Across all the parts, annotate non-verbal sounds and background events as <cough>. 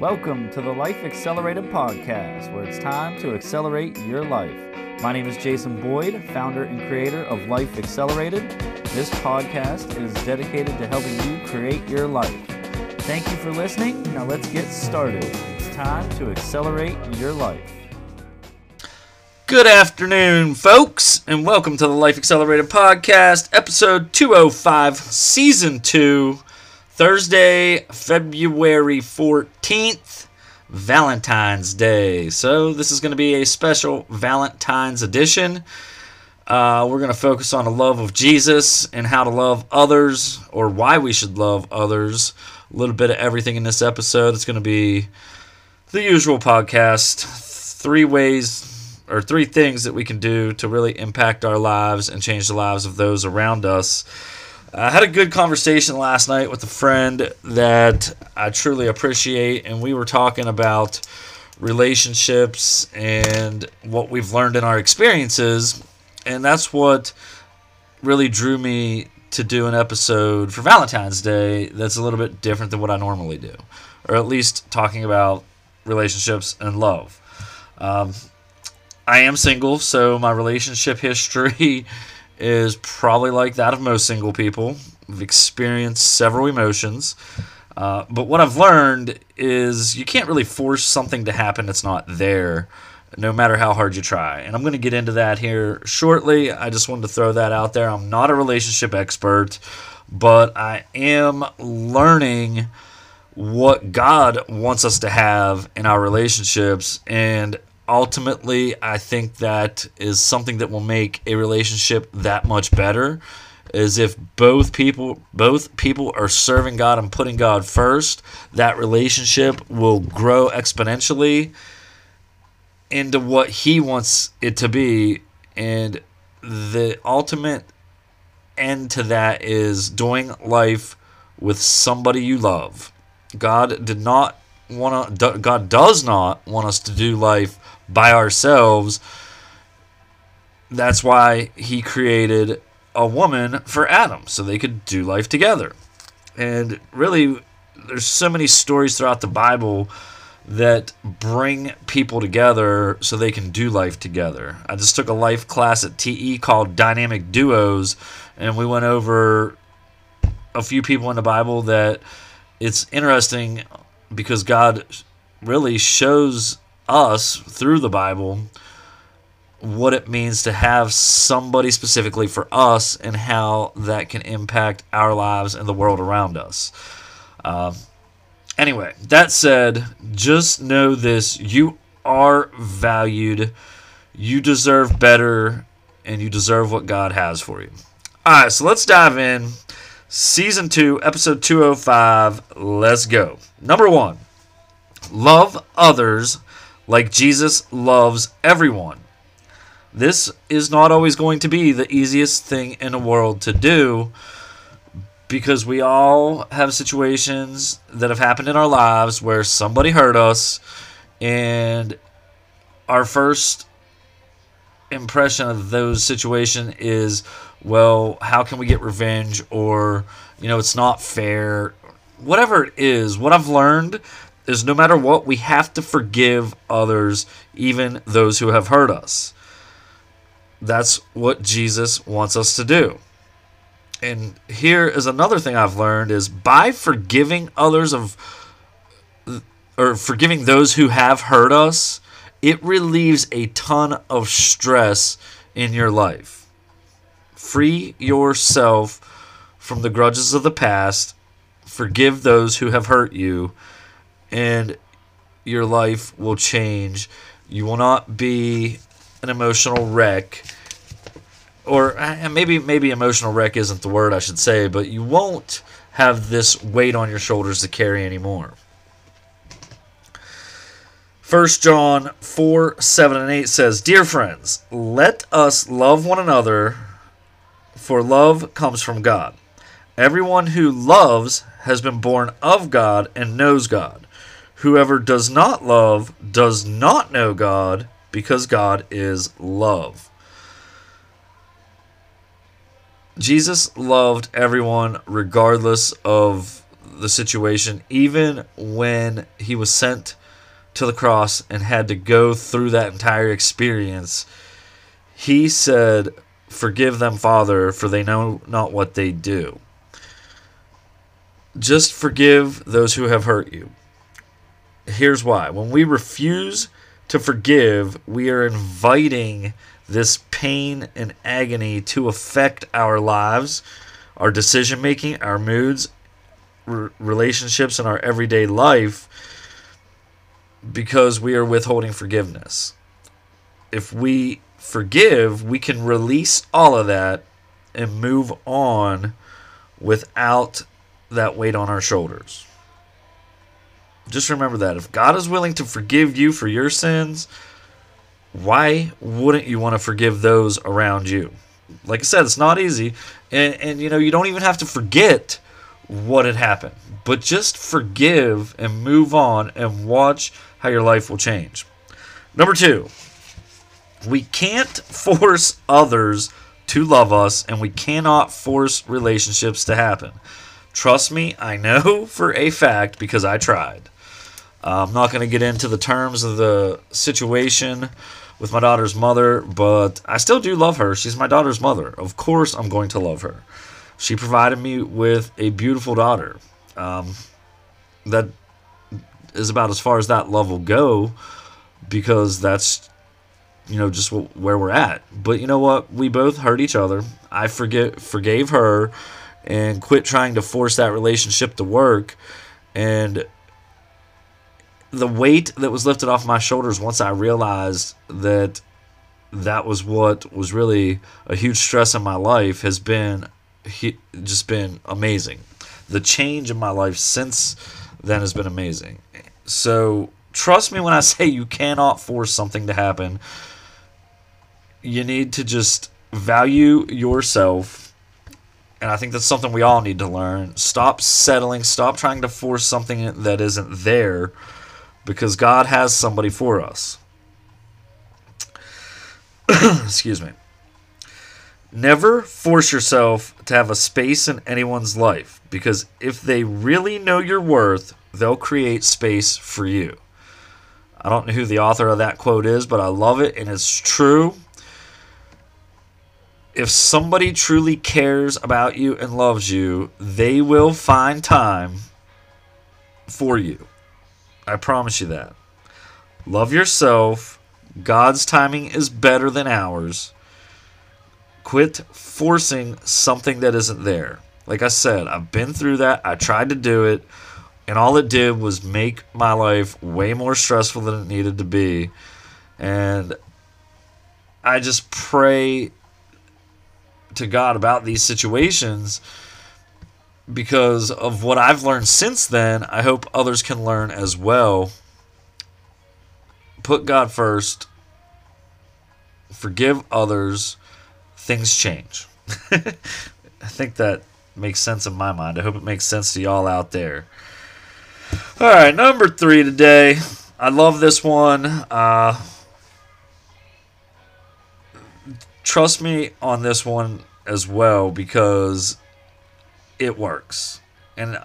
Welcome to the Life Accelerated podcast, where it's time to accelerate your life. My name is Jason Boyd, founder and creator of Life Accelerated. This podcast is dedicated to helping you create your life. Thank you for listening. Now let's get started. It's time to accelerate your life. Good afternoon, folks, and welcome to the Life Accelerated Podcast, episode 205, season 2, Thursday, February 14th, Valentine's Day. So, this is going to be a special Valentine's edition. Uh, we're going to focus on the love of Jesus and how to love others, or why we should love others. A little bit of everything in this episode. It's going to be the usual podcast three ways or three things that we can do to really impact our lives and change the lives of those around us. I had a good conversation last night with a friend that I truly appreciate, and we were talking about relationships and what we've learned in our experiences. And that's what really drew me to do an episode for Valentine's Day that's a little bit different than what I normally do, or at least talking about relationships and love. Um, I am single, so my relationship history <laughs> is probably like that of most single people. I've experienced several emotions. Uh, but what I've learned is you can't really force something to happen that's not there, no matter how hard you try. And I'm going to get into that here shortly. I just wanted to throw that out there. I'm not a relationship expert, but I am learning what God wants us to have in our relationships. And ultimately, I think that is something that will make a relationship that much better. Is if both people both people are serving God and putting God first, that relationship will grow exponentially into what He wants it to be, and the ultimate end to that is doing life with somebody you love. God did not want to. God does not want us to do life by ourselves. That's why he created a woman for Adam so they could do life together. And really there's so many stories throughout the Bible that bring people together so they can do life together. I just took a life class at TE called Dynamic Duos and we went over a few people in the Bible that it's interesting because God really shows us through the Bible what it means to have somebody specifically for us and how that can impact our lives and the world around us. Um, anyway, that said, just know this you are valued, you deserve better, and you deserve what God has for you. All right, so let's dive in. Season 2, episode 205. Let's go. Number one, love others like Jesus loves everyone. This is not always going to be the easiest thing in the world to do because we all have situations that have happened in our lives where somebody hurt us and our first impression of those situation is well how can we get revenge or you know it's not fair whatever it is what i've learned is no matter what, we have to forgive others, even those who have hurt us. That's what Jesus wants us to do. And here is another thing I've learned is by forgiving others of or forgiving those who have hurt us, it relieves a ton of stress in your life. Free yourself from the grudges of the past, forgive those who have hurt you, and your life will change. You will not be an emotional wreck, or uh, maybe maybe emotional wreck isn't the word I should say, but you won't have this weight on your shoulders to carry anymore. 1 John 4 7 and 8 says, Dear friends, let us love one another, for love comes from God. Everyone who loves has been born of God and knows God. Whoever does not love does not know God, because God is love. Jesus loved everyone regardless of the situation, even when he was sent to the cross and had to go through that entire experience, he said, Forgive them, Father, for they know not what they do. Just forgive those who have hurt you. Here's why. When we refuse to forgive, we are inviting this pain and agony to affect our lives, our decision making, our moods, relationships, and our everyday life because we are withholding forgiveness. If we forgive, we can release all of that and move on without that weight on our shoulders. Just remember that. If God is willing to forgive you for your sins, why wouldn't you want to forgive those around you? Like I said, it's not easy. And, and you know, you don't even have to forget what had happened, but just forgive and move on and watch how your life will change. Number two, we can't <laughs> force others to love us, and we cannot force relationships to happen. Trust me, I know <laughs> for a fact because I tried. Uh, I'm not going to get into the terms of the situation with my daughter's mother, but I still do love her. She's my daughter's mother. Of course, I'm going to love her. She provided me with a beautiful daughter. Um, that is about as far as that love will go because that's you know just where we're at but you know what we both hurt each other i forget forgave her and quit trying to force that relationship to work and the weight that was lifted off my shoulders once i realized that that was what was really a huge stress in my life has been just been amazing the change in my life since then has been amazing so trust me when I <laughs> say you cannot force something to happen. You need to just value yourself. And I think that's something we all need to learn. Stop settling, stop trying to force something that isn't there because God has somebody for us. <clears throat> Excuse me. Never force yourself to have a space in anyone's life because if they really know your worth, they'll create space for you. I don't know who the author of that quote is, but I love it and it's true. If somebody truly cares about you and loves you, they will find time for you. I promise you that. Love yourself. God's timing is better than ours. Quit forcing something that isn't there. Like I said, I've been through that. I tried to do it. And all it did was make my life way more stressful than it needed to be. And I just pray to God about these situations because of what I've learned since then. I hope others can learn as well. Put God first, forgive others, things change. <laughs> I think that makes sense in my mind. I hope it makes sense to y'all out there. All right, number three today. I love this one. Uh, trust me on this one as well because it works. And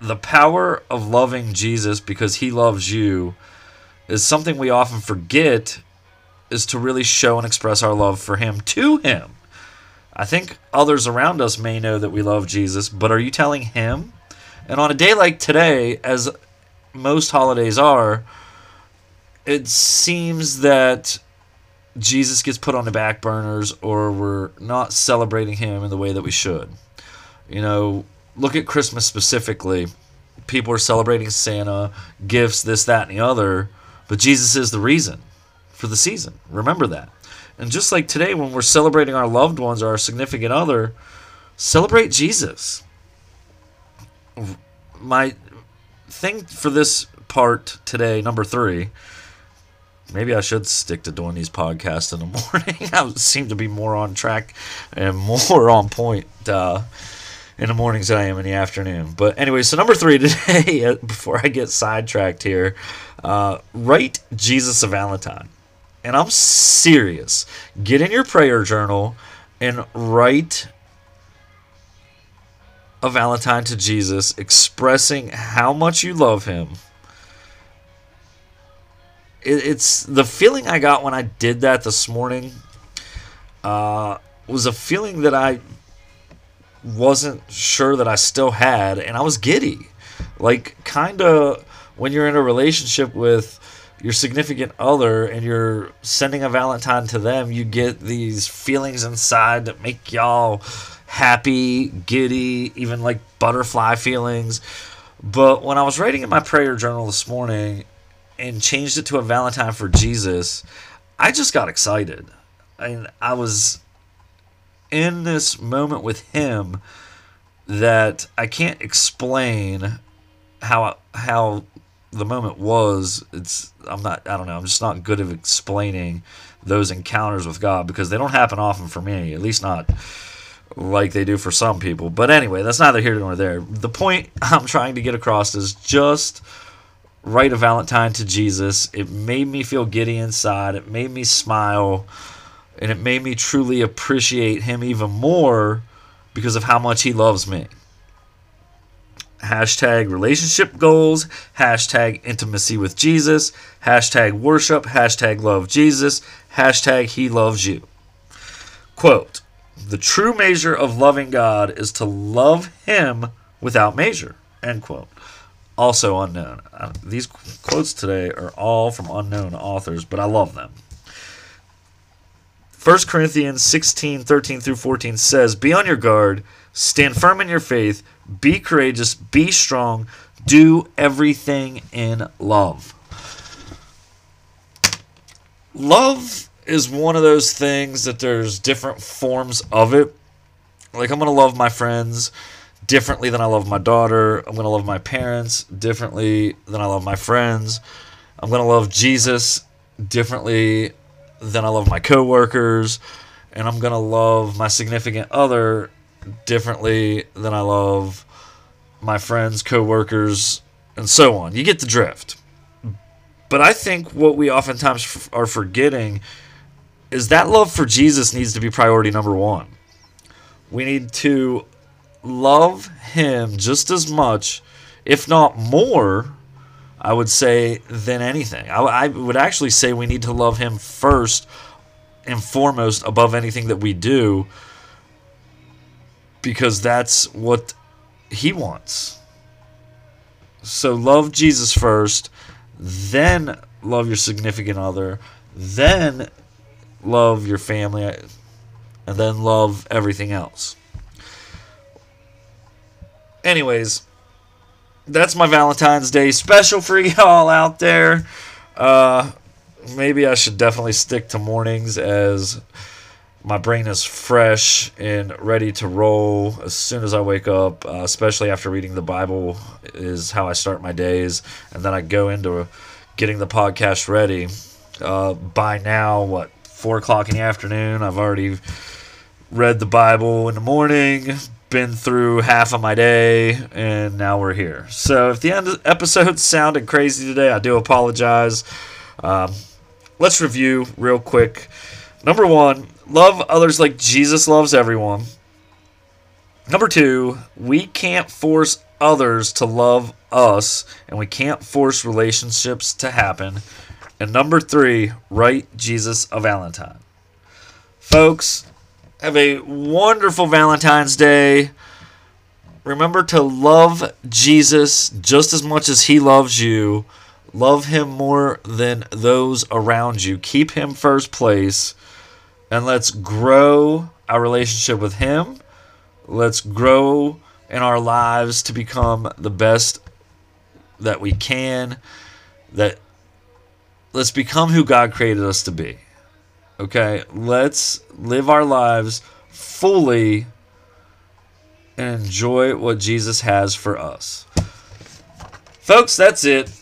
the power of loving Jesus because he loves you is something we often forget is to really show and express our love for him to him. I think others around us may know that we love Jesus, but are you telling him? And on a day like today, as most holidays are, it seems that Jesus gets put on the back burners or we're not celebrating him in the way that we should. You know, look at Christmas specifically. People are celebrating Santa, gifts, this, that, and the other, but Jesus is the reason for the season. Remember that. And just like today, when we're celebrating our loved ones or our significant other, celebrate Jesus my thing for this part today, number three. Maybe I should stick to doing these podcasts in the <laughs> morning. I seem to be more on track and more on point uh, in the mornings than I am in the afternoon. But anyway, so number three today, <laughs> uh, before I get sidetracked here, uh, write Jesus a Valentine. And I'm serious. Get in your prayer journal and write a Valentine to Jesus, expressing how much you love him. It, it's the feeling I got when I did that this morning. Uh, was a feeling that I wasn't sure that I still had, and I was giddy. Like, kind of when you're in a relationship with your significant other and you're sending a Valentine to them, you get these feelings inside that make y'all happy, giddy, even like butterfly feelings. But when I was writing in my prayer journal this morning and changed it to a Valentine for Jesus, I just got excited. Mean, I was in this moment with him that I can't explain how how the moment was. It's I'm not I don't know. I'm just not good at explaining those encounters with God because they don't happen often for me. At least not like they do for some people. But anyway, that's neither here nor there. The point <laughs> I'm trying to get across is just write a Valentine to Jesus. It made me feel giddy inside. It made me smile and it made me truly appreciate him even more because of how much he loves me. Hashtag relationship goals, hashtag intimacy with Jesus, hashtag worship, hashtag love Jesus, hashtag he loves you. Quote The true measure of loving God is to love him without measure. End quote. Also unknown. These quotes today are all from unknown authors, but I love them. 1 Corinthians 16, 13 through 14 says, Be on your guard, stand firm in your faith, be courageous, be strong, do everything in love. Love is one of those things that there's different forms of it. Like, I'm going to love my friends differently than I love my daughter. I'm going to love my parents differently than I love my friends. I'm going to love Jesus differently than I love my coworkers, and I'm gonna love my significant other differently than I love my friends, coworkers, and so on. You get the drift. But I think what we oftentimes are forgetting is that love for Jesus needs to be priority number one. We need to love Him just as much, if not more, I would say, than anything. I, I would actually say we need to love Him first and foremost above anything that we do because that's what He wants. So love Jesus first, then love your significant other, then love your family, and then love everything else. Anyways, that's my Valentine's Day special for <laughs> y'all out there. Uh, maybe I should definitely stick to mornings as my brain is fresh and ready to roll as soon as I wake up, uh, especially after reading the Bible, is how I start my days. And then I go into getting the podcast ready. Uh, by now, what, 4 o'clock in the afternoon, I've already read the Bible in the morning, been through half of my day, and now we're here. So if the end of episode <laughs> sounded crazy today, I do apologize. Um, let's review real quick. Number one, love others like Jesus loves everyone. Number two, we can't force others to love us, and we can't force relationships to happen. And number three, write Jesus a Valentine. Folks, have a wonderful Valentine's Day. Remember to love Jesus just as much as he loves you. Love him more than those around you. Keep him first place. And let's grow our relationship with him. Let's grow in our lives to become the best that we can. That let's become who God created us to be. Okay, let's live our lives fully and enjoy what Jesus has for us. Folks, that's it.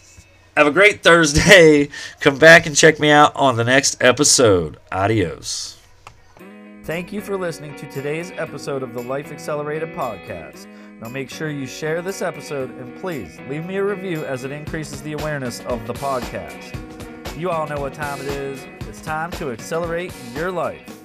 Have a great Thursday. <laughs> Come back and check me out on the next episode. Adios. Thank you for listening to today's episode of the Life Accelerated podcast. Now make sure you share this episode and please leave me a review as it increases the awareness of the podcast. You all know what time it is. It's time to accelerate your life.